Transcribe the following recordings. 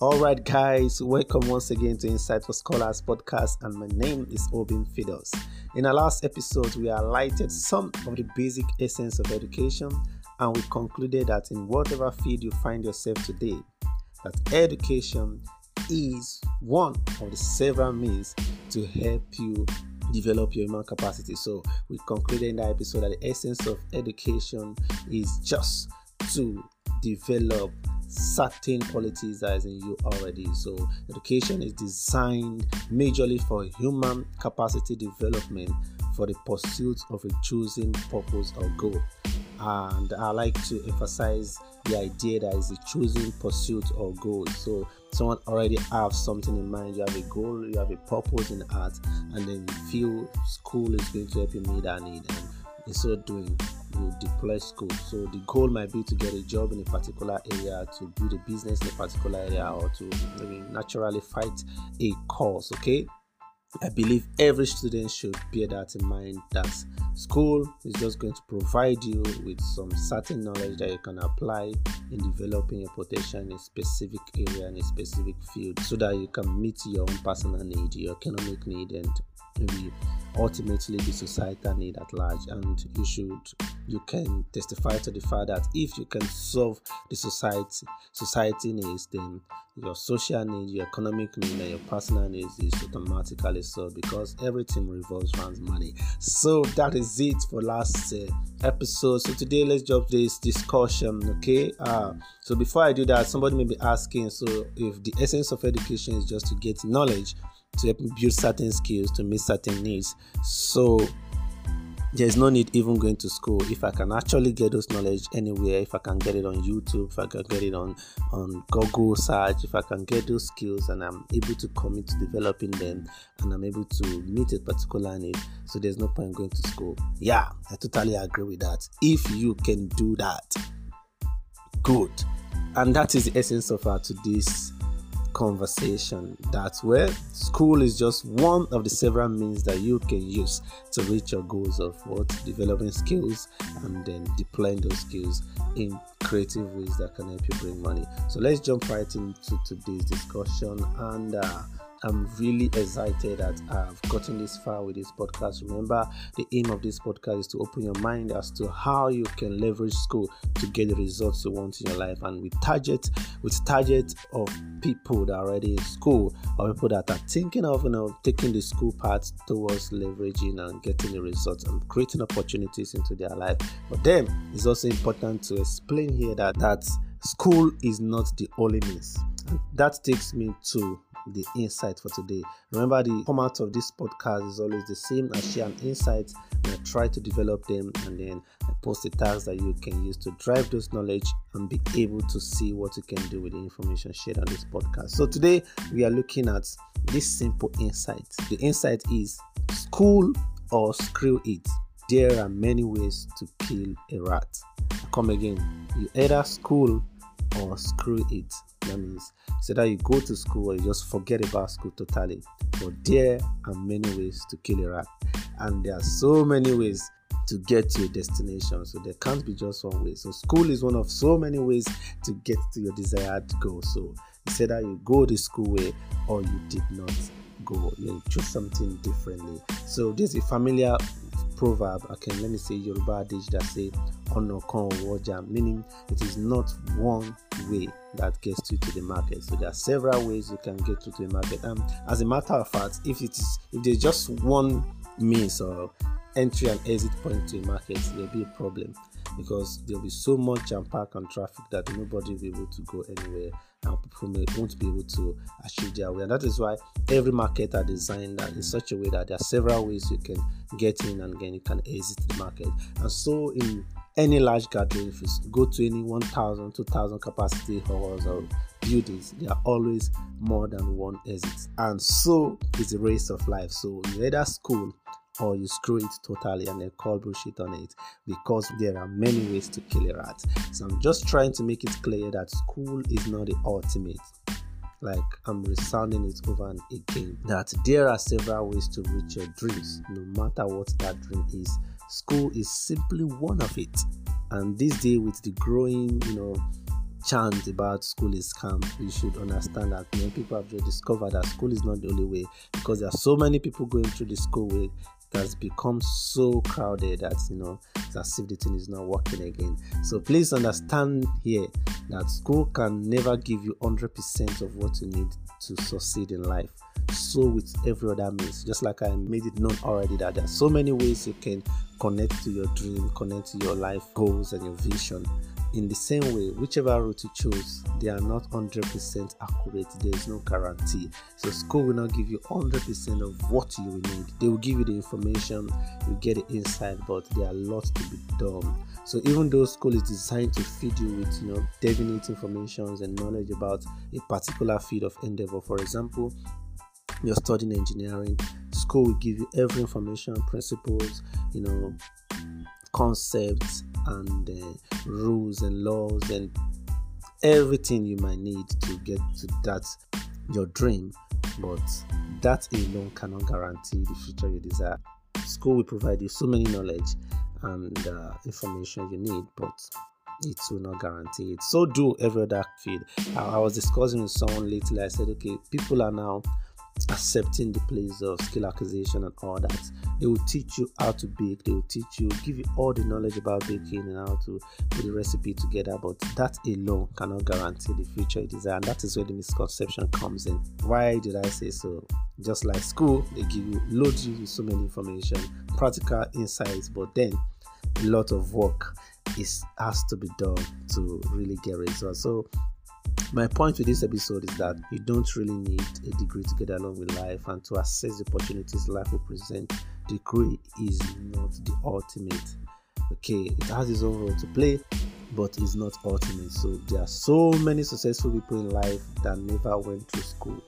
All right, guys, welcome once again to Insight for Scholars podcast, and my name is Obin Fidos. In our last episode, we highlighted some of the basic essence of education, and we concluded that in whatever field you find yourself today, that education is one of the several means to help you develop your human capacity. So, we concluded in that episode that the essence of education is just to develop certain qualities that is in you already. So, education is designed majorly for human capacity development for the pursuit of a chosen purpose or goal. And I like to emphasize the idea that is a chosen pursuit or goal. So, someone already have something in mind, you have a goal, you have a purpose in heart, and then you feel school is going to help you meet that need. And in so doing, you deploy school. So the goal might be to get a job in a particular area, to build a business in a particular area, or to maybe naturally fight a cause. Okay. I believe every student should bear that in mind that school is just going to provide you with some certain knowledge that you can apply in developing your potential in a specific area in a specific field so that you can meet your own personal need, your economic need, and maybe ultimately the societal need at large and you should you can testify to the fact that if you can solve the society society needs then your social need your economic need and your personal needs is automatically solved because everything revolves around money. So that is it for last uh, episode. So today let's jump this discussion okay? Uh so before i do that somebody may be asking so if the essence of education is just to get knowledge to build certain skills to meet certain needs. So there's no need even going to school if I can actually get those knowledge anywhere. If I can get it on YouTube, if I can get it on on Google search, if I can get those skills and I'm able to commit to developing them and I'm able to meet a particular need. So there's no point going to school. Yeah, I totally agree with that. If you can do that, good. And that is the essence of our today's conversation that where school is just one of the several means that you can use to reach your goals of what developing skills and then deploying those skills in creative ways that can help you bring money. So let's jump right into today's discussion and uh, I'm really excited that I've gotten this far with this podcast. Remember, the aim of this podcast is to open your mind as to how you can leverage school to get the results you want in your life. And with target, with target of people that are already in school or people that are thinking of you know taking the school path towards leveraging and getting the results and creating opportunities into their life. But then it's also important to explain here that that school is not the only means. That takes me to the insight for today. Remember, the format of this podcast is always the same. I share an insight and I try to develop them, and then I post the tags that you can use to drive those knowledge and be able to see what you can do with the information shared on this podcast. So, today we are looking at this simple insight. The insight is school or screw it. There are many ways to kill a rat. come again. You either school or screw it. That so that you go to school or you just forget about school totally. But there are many ways to kill a rat, and there are so many ways to get to your destination. So there can't be just one way. So school is one of so many ways to get to your desired goal. So you it's either you go the school way or you did not go. You choose something differently. So this is familiar proverb. Okay, let me say Yoruba adage that say "Ọ̀nà kan ò meaning it is not one way that gets you to the market. So there are several ways you can get to the market. And as a matter of fact, if it is if there's just one means of entry and exit point to a market, there'll be a problem because there'll be so much jam pack and traffic that nobody will be able to go anywhere and people may, won't be able to achieve their way. And that is why every market are designed in such a way that there are several ways you can get in and again you can exit the market. And so in any large gathering, if you go to any 1,000, 2,000 capacity halls or buildings, there are always more than one exit. And so is the race of life. So you either school or you screw it totally and then call bullshit on it because there are many ways to kill a rat. So I'm just trying to make it clear that school is not the ultimate. Like I'm resounding it over and again that there are several ways to reach your dreams, no matter what that dream is. School is simply one of it. And this day, with the growing, you know, chant about school is scam, you should understand that many people have just discovered that school is not the only way because there are so many people going through the school way has become so crowded that you know it's as if the thing is not working again. So please understand here that school can never give you 100% of what you need to succeed in life. So with every other means, just like I made it known already that there are so many ways you can connect to your dream, connect to your life goals and your vision in the same way, whichever route you choose, they are not 100% accurate. There is no guarantee. So, school will not give you 100% of what you will need. They will give you the information, you get the insight, but there are lots to be done. So, even though school is designed to feed you with, you know, definite information and knowledge about a particular field of endeavor, for example, you're studying engineering, school will give you every information, principles, you know, concepts and uh, rules and laws and everything you might need to get to that your dream. But that alone cannot guarantee the future you desire. School will provide you so many knowledge and uh, information you need but it will not guarantee it. So do every other field. I, I was discussing with someone lately. I said okay people are now accepting the place of skill acquisition and all that. They will teach you how to bake, they will teach you, give you all the knowledge about baking and how to put the recipe together, but that alone cannot guarantee the future you desire, and that is where the misconception comes in. Why did I say so? Just like school, they give you load you so many information, practical insights, but then a lot of work is has to be done to really get results. So my point with this episode is that you don't really need a degree to get along with life and to assess the opportunities life will present. Degree is not the ultimate. Okay, it has its own role to play, but it's not ultimate. So there are so many successful people in life that never went to school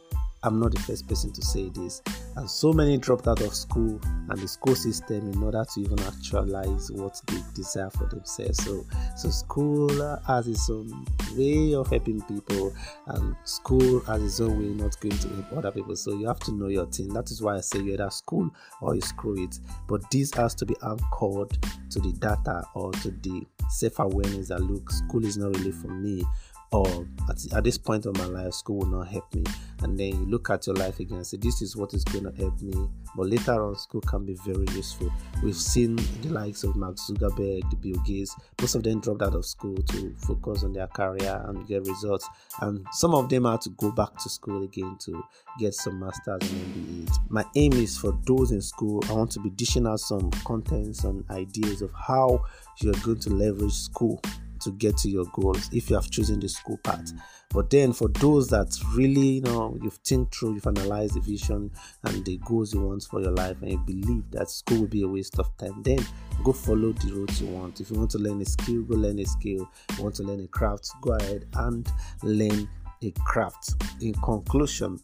I'm not the first person to say this. And so many dropped out of school and the school system in order to even actualize what they desire for themselves. So, so school has its own way of helping people, and school has its own way not going to help other people. So you have to know your thing. That is why I say you either school or you screw it. But this has to be anchored to the data or to the self awareness that look, school is not really for me or at, at this point of my life, school will not help me. And then you look at your life again and say, This is what is going to help me. But later on, school can be very useful. We've seen the likes of Mark Zuckerberg, the Bill Gates, most of them dropped out of school to focus on their career and get results. And some of them had to go back to school again to get some masters and MBAs. My aim is for those in school, I want to be dishing out some contents and ideas of how you're going to leverage school to get to your goals if you have chosen the school path. But then for those that really, you know, you've think through, you've analyzed the vision and the goals you want for your life, and you believe that school will be a waste of time, then go follow the route you want. If you want to learn a skill, go learn a skill. If you want to learn a craft, go ahead and learn a craft. In conclusion,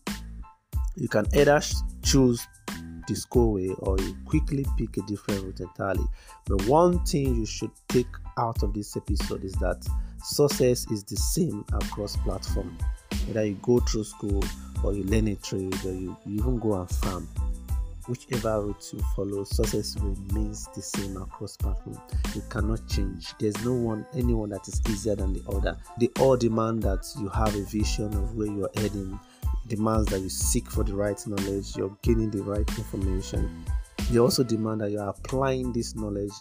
you can either choose the school way or you quickly pick a different route entirely. But one thing you should take out of this episode is that success is the same across platform. Whether you go through school or you learn a trade or you, even go and farm, whichever route you follow, success remains the same across platform. You cannot change. There's no one, anyone that is easier than the other. They all demand that you have a vision of where you are heading. Demands that you seek for the right knowledge. You're gaining the right information. They also demand that you are applying this knowledge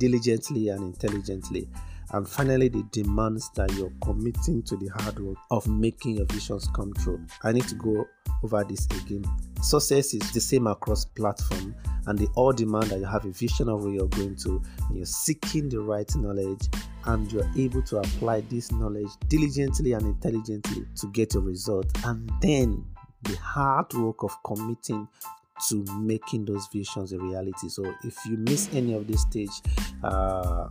diligently and intelligently. And finally, the demands that you're committing to the hard work of making your visions come true. I need to go over this again. Success is the same across platform, and they all demand that you have a vision of where you're going to, and you're seeking the right knowledge, and you're able to apply this knowledge diligently and intelligently to get a result. And then the hard work of committing to making those visions a reality. So if you miss any of this stage, uh,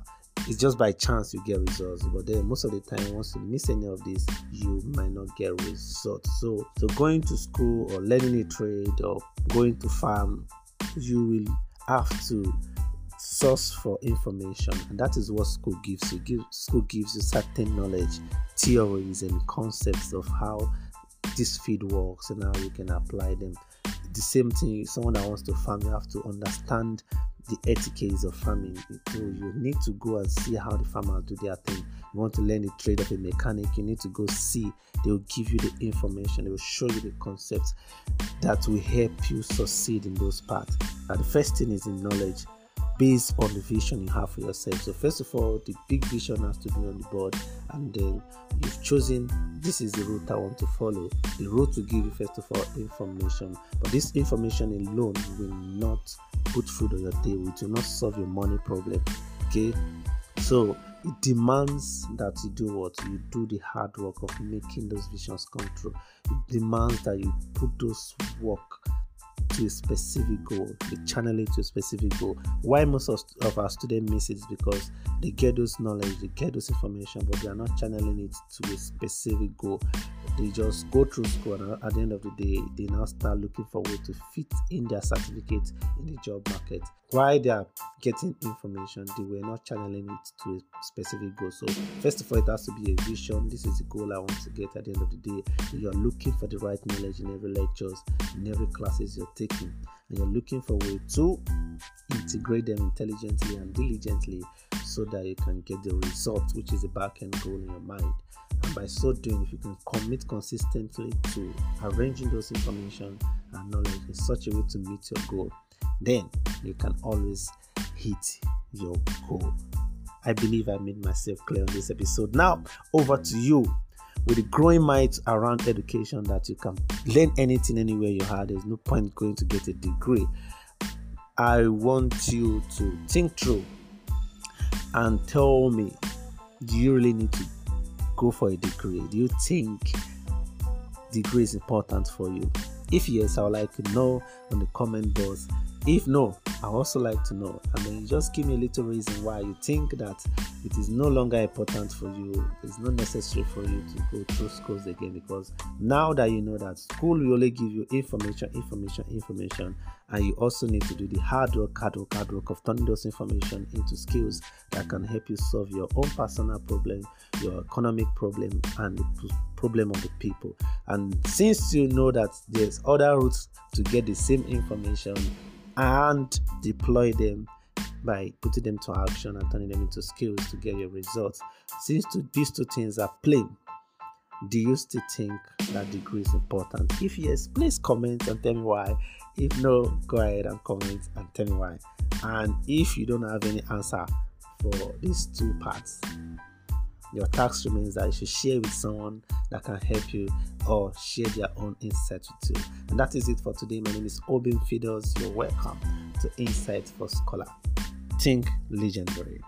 it's just by chance you get results. But then most of the time, once you miss any of this, you might not get results. So so going to school or learning a trade or going to farm, you will have to source for information and that is what school gives you Give, school gives you certain knowledge theories and concepts of how this field works and how you can apply them the same thing someone that wants to farm you have to understand the etiquettes of farming. so You need to go and see how the farmers do their thing. You want to learn the trade of a mechanic, you need to go see. They will give you the information, they will show you the concepts that will help you succeed in those parts. Now, the first thing is in knowledge based on the vision you have for yourself. So, first of all, the big vision has to be on the board, and then you've chosen this is the route I want to follow. The route will give you, first of all, information, but this information alone will not put food on your table, it will not solve your money problem. Okay, so it demands that you do what you do the hard work of making those visions come true. It demands that you put those work to a specific goal, they channel it to a specific goal. Why most of, of our students miss it is because they get those knowledge, they get those information, but they are not channeling it to a specific goal. They just go through school, and at the end of the day, they now start looking for way to fit in their certificate in the job market. while they are getting information, they were not channeling it to a specific goal. So, first of all, it has to be a vision. This is the goal I want to get at the end of the day. You're looking for the right knowledge in every lectures, in every classes you're taking, and you're looking for way to integrate them intelligently and diligently so that you can get the result, which is the back end goal in your mind. By so doing, if you can commit consistently to arranging those information and knowledge in such a way to meet your goal, then you can always hit your goal. I believe I made myself clear on this episode. Now, over to you. With the growing might around education that you can learn anything anywhere you are, there's no point going to get a degree. I want you to think through and tell me do you really need to go for a degree? Do you think degree is important for you? If yes, I would like to know on the comment box. If no, I also like to know. And then just give me a little reason why you think that it is no longer important for you. It's not necessary for you to go through schools again because now that you know that school will only give you information, information, information, and you also need to do the hard work, hard work, hard work of turning those information into skills that can help you solve your own personal problem, your economic problem, and the problem of the people. And since you know that there's other routes to get the same information and deploy them by putting them to action and turning them into skills to get your results. Since these two things are plain, do you still think that degree is important? If yes, please comment and tell me why. If no, go ahead and comment and tell me why. And if you don't have any answer for these two parts, your task remains that you should share with someone that can help you or share their own insights with you. And that is it for today. My name is Obin Fidos. You're welcome to Insight for Scholar. Think legendary.